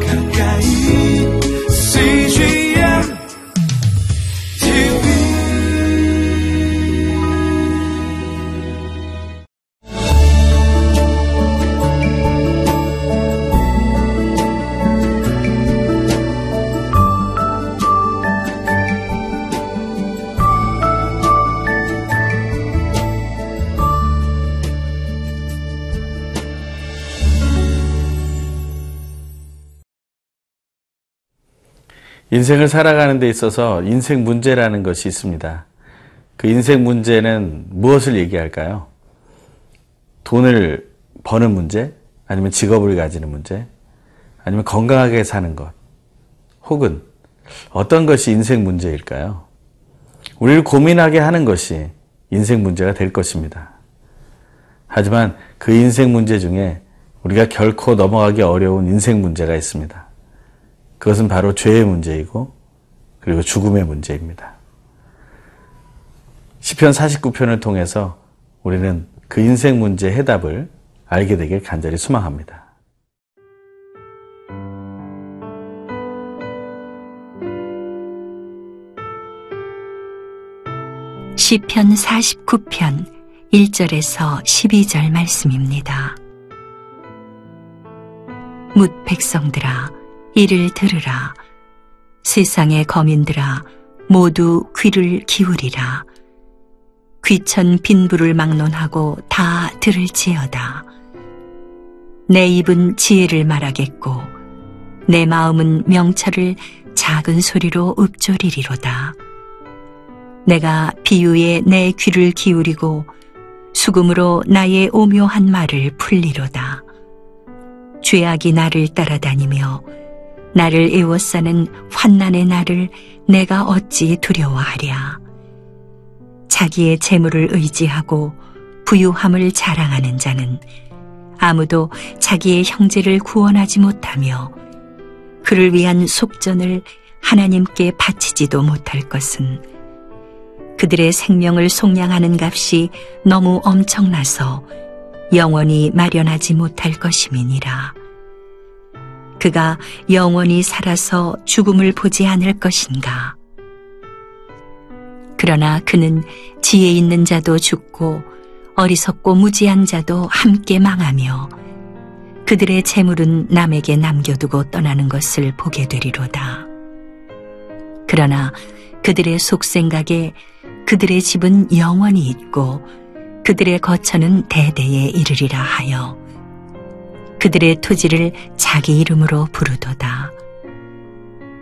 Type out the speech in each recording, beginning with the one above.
가까 인생을 살아가는 데 있어서 인생 문제라는 것이 있습니다. 그 인생 문제는 무엇을 얘기할까요? 돈을 버는 문제? 아니면 직업을 가지는 문제? 아니면 건강하게 사는 것? 혹은 어떤 것이 인생 문제일까요? 우리를 고민하게 하는 것이 인생 문제가 될 것입니다. 하지만 그 인생 문제 중에 우리가 결코 넘어가기 어려운 인생 문제가 있습니다. 그것은 바로 죄의 문제이고 그리고 죽음의 문제입니다. 시편 49편을 통해서 우리는 그 인생 문제의 해답을 알게 되길 간절히 소망합니다. 시편 49편 1절에서 12절 말씀입니다. 묻 백성들아 이를 들으라. 세상의 거민들아 모두 귀를 기울이라. 귀천 빈부를 막론하고 다 들을지어다. 내 입은 지혜를 말하겠고 내 마음은 명철을 작은 소리로 읊조리리로다. 내가 비유에 내 귀를 기울이고 수금으로 나의 오묘한 말을 풀리로다. 죄악이 나를 따라다니며 나를 애워싸는 환난의 날을 내가 어찌 두려워하랴. 자기의 재물을 의지하고 부유함을 자랑하는 자는 아무도 자기의 형제를 구원하지 못하며 그를 위한 속전을 하나님께 바치지도 못할 것은 그들의 생명을 속량하는 값이 너무 엄청나서 영원히 마련하지 못할 것임이니라. 그가 영원히 살아서 죽음을 보지 않을 것인가. 그러나 그는 지혜 있는 자도 죽고 어리석고 무지한 자도 함께 망하며 그들의 재물은 남에게 남겨두고 떠나는 것을 보게 되리로다. 그러나 그들의 속생각에 그들의 집은 영원히 있고 그들의 거처는 대대에 이르리라 하여 그들의 토지를 자기 이름으로 부르도다.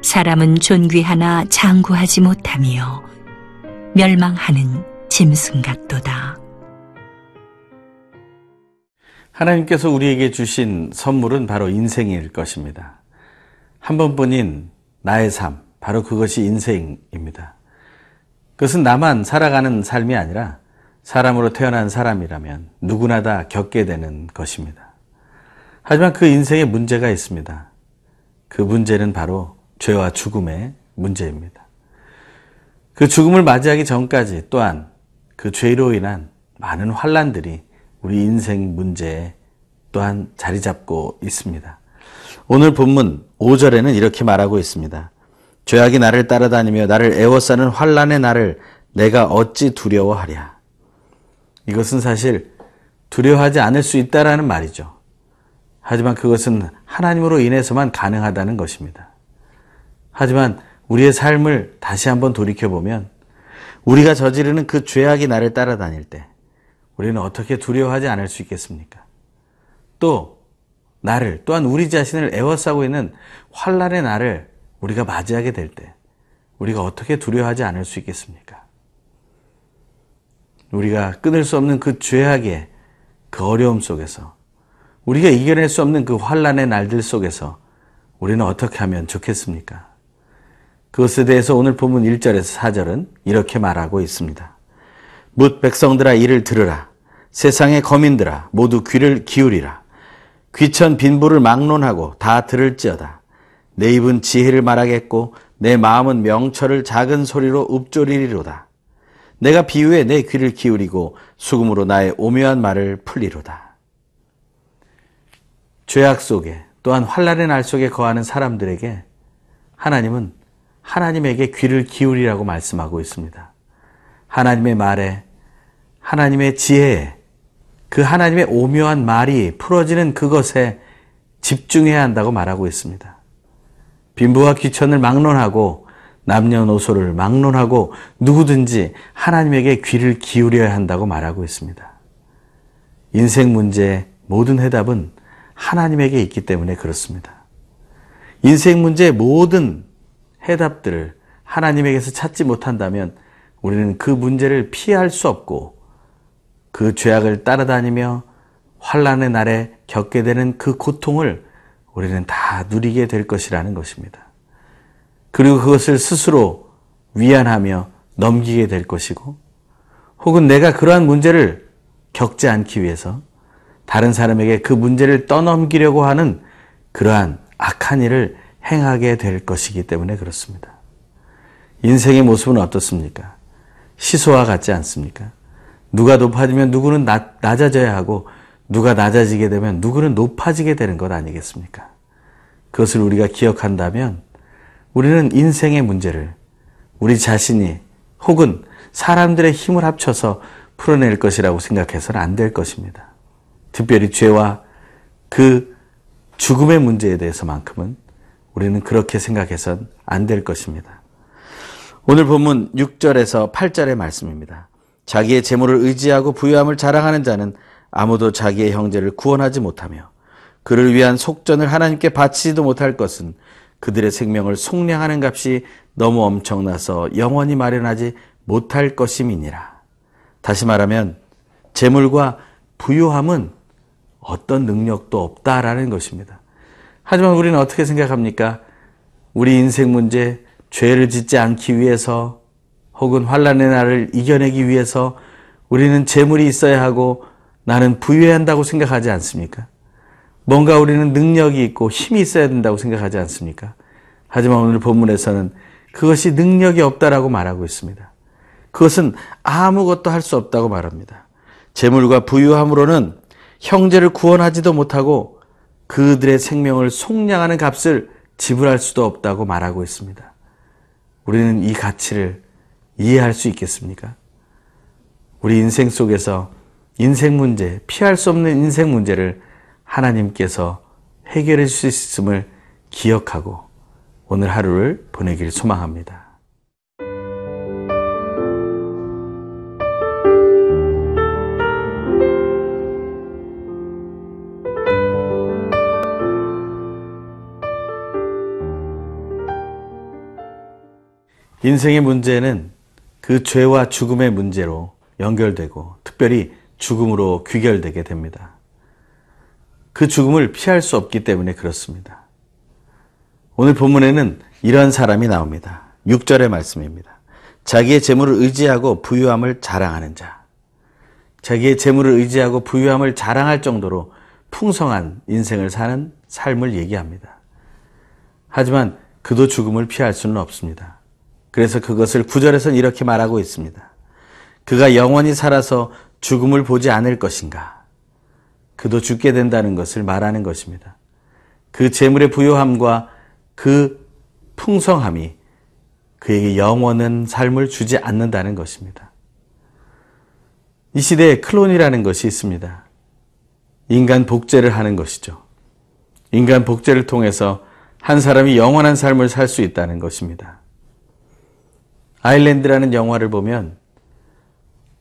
사람은 존귀하나 장구하지 못하며 멸망하는 짐승 같도다. 하나님께서 우리에게 주신 선물은 바로 인생일 것입니다. 한 번뿐인 나의 삶, 바로 그것이 인생입니다. 그것은 나만 살아가는 삶이 아니라 사람으로 태어난 사람이라면 누구나 다 겪게 되는 것입니다. 하지만 그 인생에 문제가 있습니다. 그 문제는 바로 죄와 죽음의 문제입니다. 그 죽음을 맞이하기 전까지 또한 그 죄로 인한 많은 환란들이 우리 인생 문제에 또한 자리 잡고 있습니다. 오늘 본문 5절에는 이렇게 말하고 있습니다. 죄악이 나를 따라다니며 나를 애워싸는 환란의 나를 내가 어찌 두려워하랴. 이것은 사실 두려워하지 않을 수 있다라는 말이죠. 하지만 그것은 하나님으로 인해서만 가능하다는 것입니다. 하지만 우리의 삶을 다시 한번 돌이켜보면 우리가 저지르는 그 죄악이 나를 따라다닐 때 우리는 어떻게 두려워하지 않을 수 있겠습니까? 또 나를 또한 우리 자신을 애워싸고 있는 환란의 나를 우리가 맞이하게 될 때 우리가 어떻게 두려워하지 않을 수 있겠습니까? 우리가 끊을 수 없는 그 죄악의 그 어려움 속에서 우리가 이겨낼 수 없는 그 환란의 날들 속에서 우리는 어떻게 하면 좋겠습니까? 그것에 대해서 오늘 본문 1절에서 4절은 이렇게 말하고 있습니다. 묻 백성들아 이를 들으라. 세상의 거민들아 모두 귀를 기울이라. 귀천 빈부를 막론하고 다 들을지어다. 내 입은 지혜를 말하겠고 내 마음은 명철을 작은 소리로 읊조리리로다. 내가 비유에 내 귀를 기울이고 수금으로 나의 오묘한 말을 풀리로다. 죄악 속에 또한 환란의 날 속에 거하는 사람들에게 하나님은 하나님에게 귀를 기울이라고 말씀하고 있습니다. 하나님의 말에 하나님의 지혜에 그 하나님의 오묘한 말이 풀어지는 그것에 집중해야 한다고 말하고 있습니다. 빈부와 귀천을 막론하고 남녀노소를 막론하고 누구든지 하나님에게 귀를 기울여야 한다고 말하고 있습니다. 인생 문제의 모든 해답은 하나님에게 있기 때문에 그렇습니다. 인생 문제의 모든 해답들을 하나님에게서 찾지 못한다면 우리는 그 문제를 피할 수 없고 그 죄악을 따라다니며 환란의 날에 겪게 되는 그 고통을 우리는 다 누리게 될 것이라는 것입니다. 그리고 그것을 스스로 위안하며 넘기게 될 것이고 혹은 내가 그러한 문제를 겪지 않기 위해서 다른 사람에게 그 문제를 떠넘기려고 하는 그러한 악한 일을 행하게 될 것이기 때문에 그렇습니다. 인생의 모습은 어떻습니까? 시소와 같지 않습니까? 누가 높아지면 누구는 낮, 낮아져야 하고 누가 낮아지게 되면 누구는 높아지게 되는 것 아니겠습니까? 그것을 우리가 기억한다면 우리는 인생의 문제를 우리 자신이 혹은 사람들의 힘을 합쳐서 풀어낼 것이라고 생각해서는 안 될 것입니다. 특별히 죄와 그 죽음의 문제에 대해서만큼은 우리는 그렇게 생각해서는 안될 것입니다. 오늘 본문 6절에서 8절의 말씀입니다. 자기의 재물을 의지하고 부유함을 자랑하는 자는 아무도 자기의 형제를 구원하지 못하며 그를 위한 속전을 하나님께 바치지도 못할 것은 그들의 생명을 속량하는 값이 너무 엄청나서 영원히 마련하지 못할 것임이니라. 다시 말하면 재물과 부유함은 어떤 능력도 없다라는 것입니다. 하지만 우리는 어떻게 생각합니까? 우리 인생 문제, 죄를 짓지 않기 위해서 혹은 환란의 날을 이겨내기 위해서 우리는 재물이 있어야 하고 나는 부유해야 한다고 생각하지 않습니까? 뭔가 우리는 능력이 있고 힘이 있어야 된다고 생각하지 않습니까? 하지만 오늘 본문에서는 그것이 능력이 없다라고 말하고 있습니다. 그것은 아무것도 할 수 없다고 말합니다. 재물과 부유함으로는 형제를 구원하지도 못하고 그들의 생명을 속량하는 값을 지불할 수도 없다고 말하고 있습니다. 우리는 이 가치를 이해할 수 있겠습니까? 우리 인생 속에서 인생 문제, 피할 수 없는 인생 문제를 하나님께서 해결해 주실 수 있음을 기억하고 오늘 하루를 보내길 소망합니다. 인생의 문제는 그 죄와 죽음의 문제로 연결되고 특별히 죽음으로 귀결되게 됩니다. 그 죽음을 피할 수 없기 때문에 그렇습니다. 오늘 본문에는 이런 사람이 나옵니다. 6절의 말씀입니다. 자기의 재물을 의지하고 부유함을 자랑하는 자. 자기의 재물을 의지하고 부유함을 자랑할 정도로 풍성한 인생을 사는 삶을 얘기합니다. 하지만 그도 죽음을 피할 수는 없습니다. 그래서 그것을 구절에서는 이렇게 말하고 있습니다. 그가 영원히 살아서 죽음을 보지 않을 것인가? 그도 죽게 된다는 것을 말하는 것입니다. 그 재물의 부요함과 그 풍성함이 그에게 영원한 삶을 주지 않는다는 것입니다. 이 시대에 클론이라는 것이 있습니다. 인간 복제를 하는 것이죠. 인간 복제를 통해서 한 사람이 영원한 삶을 살 수 있다는 것입니다. 아일랜드라는 영화를 보면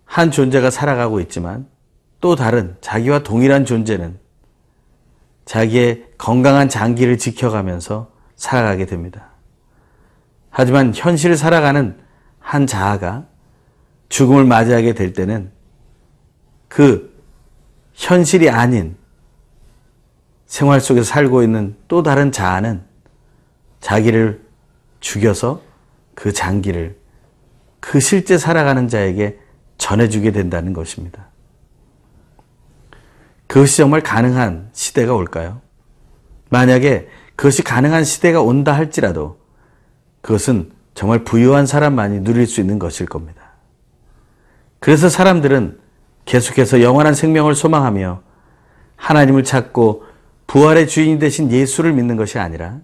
한 존재가 살아가고 있지만 또 다른 자기와 동일한 존재는 자기의 건강한 장기를 지켜가면서 살아가게 됩니다. 하지만 현실을 살아가는 한 자아가 죽음을 맞이하게 될 때는 그 현실이 아닌 생활 속에서 살고 있는 또 다른 자아는 자기를 죽여서 그 장기를 그 실제 살아가는 자에게 전해주게 된다는 것입니다. 그것이 정말 가능한 시대가 올까요? 만약에 그것이 가능한 시대가 온다 할지라도 그것은 정말 부유한 사람만이 누릴 수 있는 것일 겁니다. 그래서 사람들은 계속해서 영원한 생명을 소망하며 하나님을 찾고 부활의 주인이 되신 예수를 믿는 것이 아니라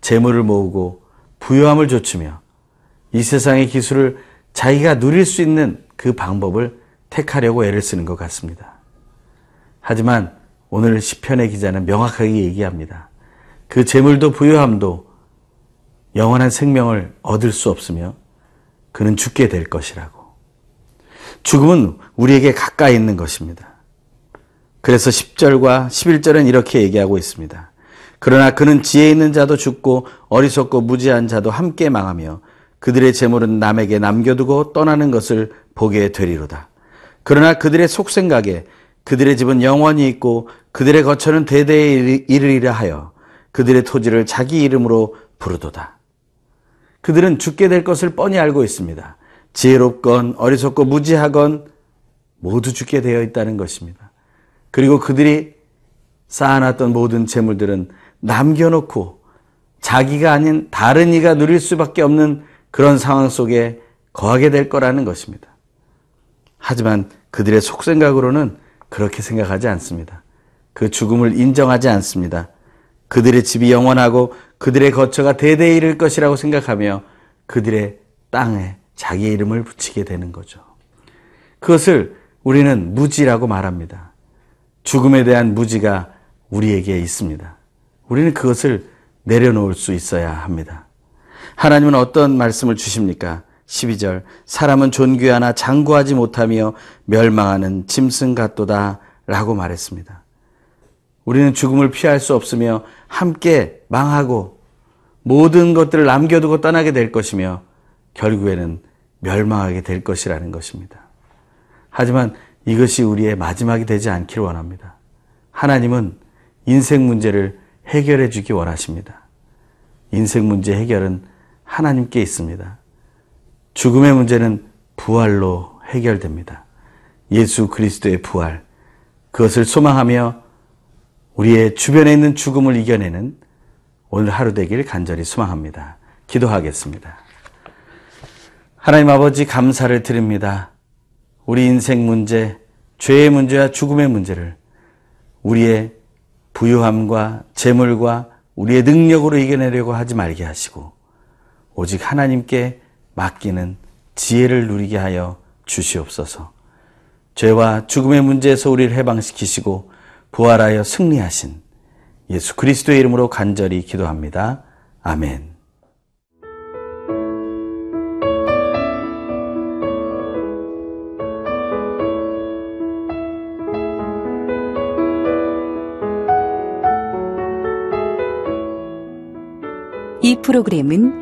재물을 모으고 부유함을 좇으며 이 세상의 기술을 자기가 누릴 수 있는 그 방법을 택하려고 애를 쓰는 것 같습니다. 하지만 오늘 시편의 기자는 명확하게 얘기합니다. 그 재물도 부유함도 영원한 생명을 얻을 수 없으며 그는 죽게 될 것이라고. 죽음은 우리에게 가까이 있는 것입니다. 그래서 10절과 11절은 이렇게 얘기하고 있습니다. 그러나 그는 지혜 있는 자도 죽고 어리석고 무지한 자도 함께 망하며 그들의 재물은 남에게 남겨두고 떠나는 것을 보게 되리로다. 그러나 그들의 속생각에 그들의 집은 영원히 있고 그들의 거처는 대대에 이르리라 하여 그들의 토지를 자기 이름으로 부르도다. 그들은 죽게 될 것을 뻔히 알고 있습니다. 지혜롭건 어리석고 무지하건 모두 죽게 되어 있다는 것입니다. 그리고 그들이 쌓아놨던 모든 재물들은 남겨놓고 자기가 아닌 다른 이가 누릴 수밖에 없는 그런 상황 속에 거하게 될 거라는 것입니다. 하지만 그들의 속생각으로는 그렇게 생각하지 않습니다. 그 죽음을 인정하지 않습니다. 그들의 집이 영원하고 그들의 거처가 대대에 이를 것이라고 생각하며 그들의 땅에 자기의 이름을 붙이게 되는 거죠. 그것을 우리는 무지라고 말합니다. 죽음에 대한 무지가 우리에게 있습니다. 우리는 그것을 내려놓을 수 있어야 합니다. 하나님은 어떤 말씀을 주십니까? 12절 사람은 존귀하나 장구하지 못하며 멸망하는 짐승 같도다 라고 말했습니다. 우리는 죽음을 피할 수 없으며 함께 망하고 모든 것들을 남겨두고 떠나게 될 것이며 결국에는 멸망하게 될 것이라는 것입니다. 하지만 이것이 우리의 마지막이 되지 않기를 원합니다. 하나님은 인생 문제를 해결해 주기 원하십니다. 인생 문제 해결은 하나님께 있습니다. 죽음의 문제는 부활로 해결됩니다. 예수 그리스도의 부활. 그것을 소망하며 우리의 주변에 있는 죽음을 이겨내는 오늘 하루 되길 간절히 소망합니다. 기도하겠습니다. 하나님 아버지 감사를 드립니다. 우리 인생 문제, 죄의 문제와 죽음의 문제를 우리의 부유함과 재물과 우리의 능력으로 이겨내려고 하지 말게 하시고 오직 하나님께 맡기는 지혜를 누리게 하여 주시옵소서. 죄와 죽음의 문제에서 우리를 해방시키시고 부활하여 승리하신 예수 그리스도의 이름으로 간절히 기도합니다. 아멘. 이 프로그램은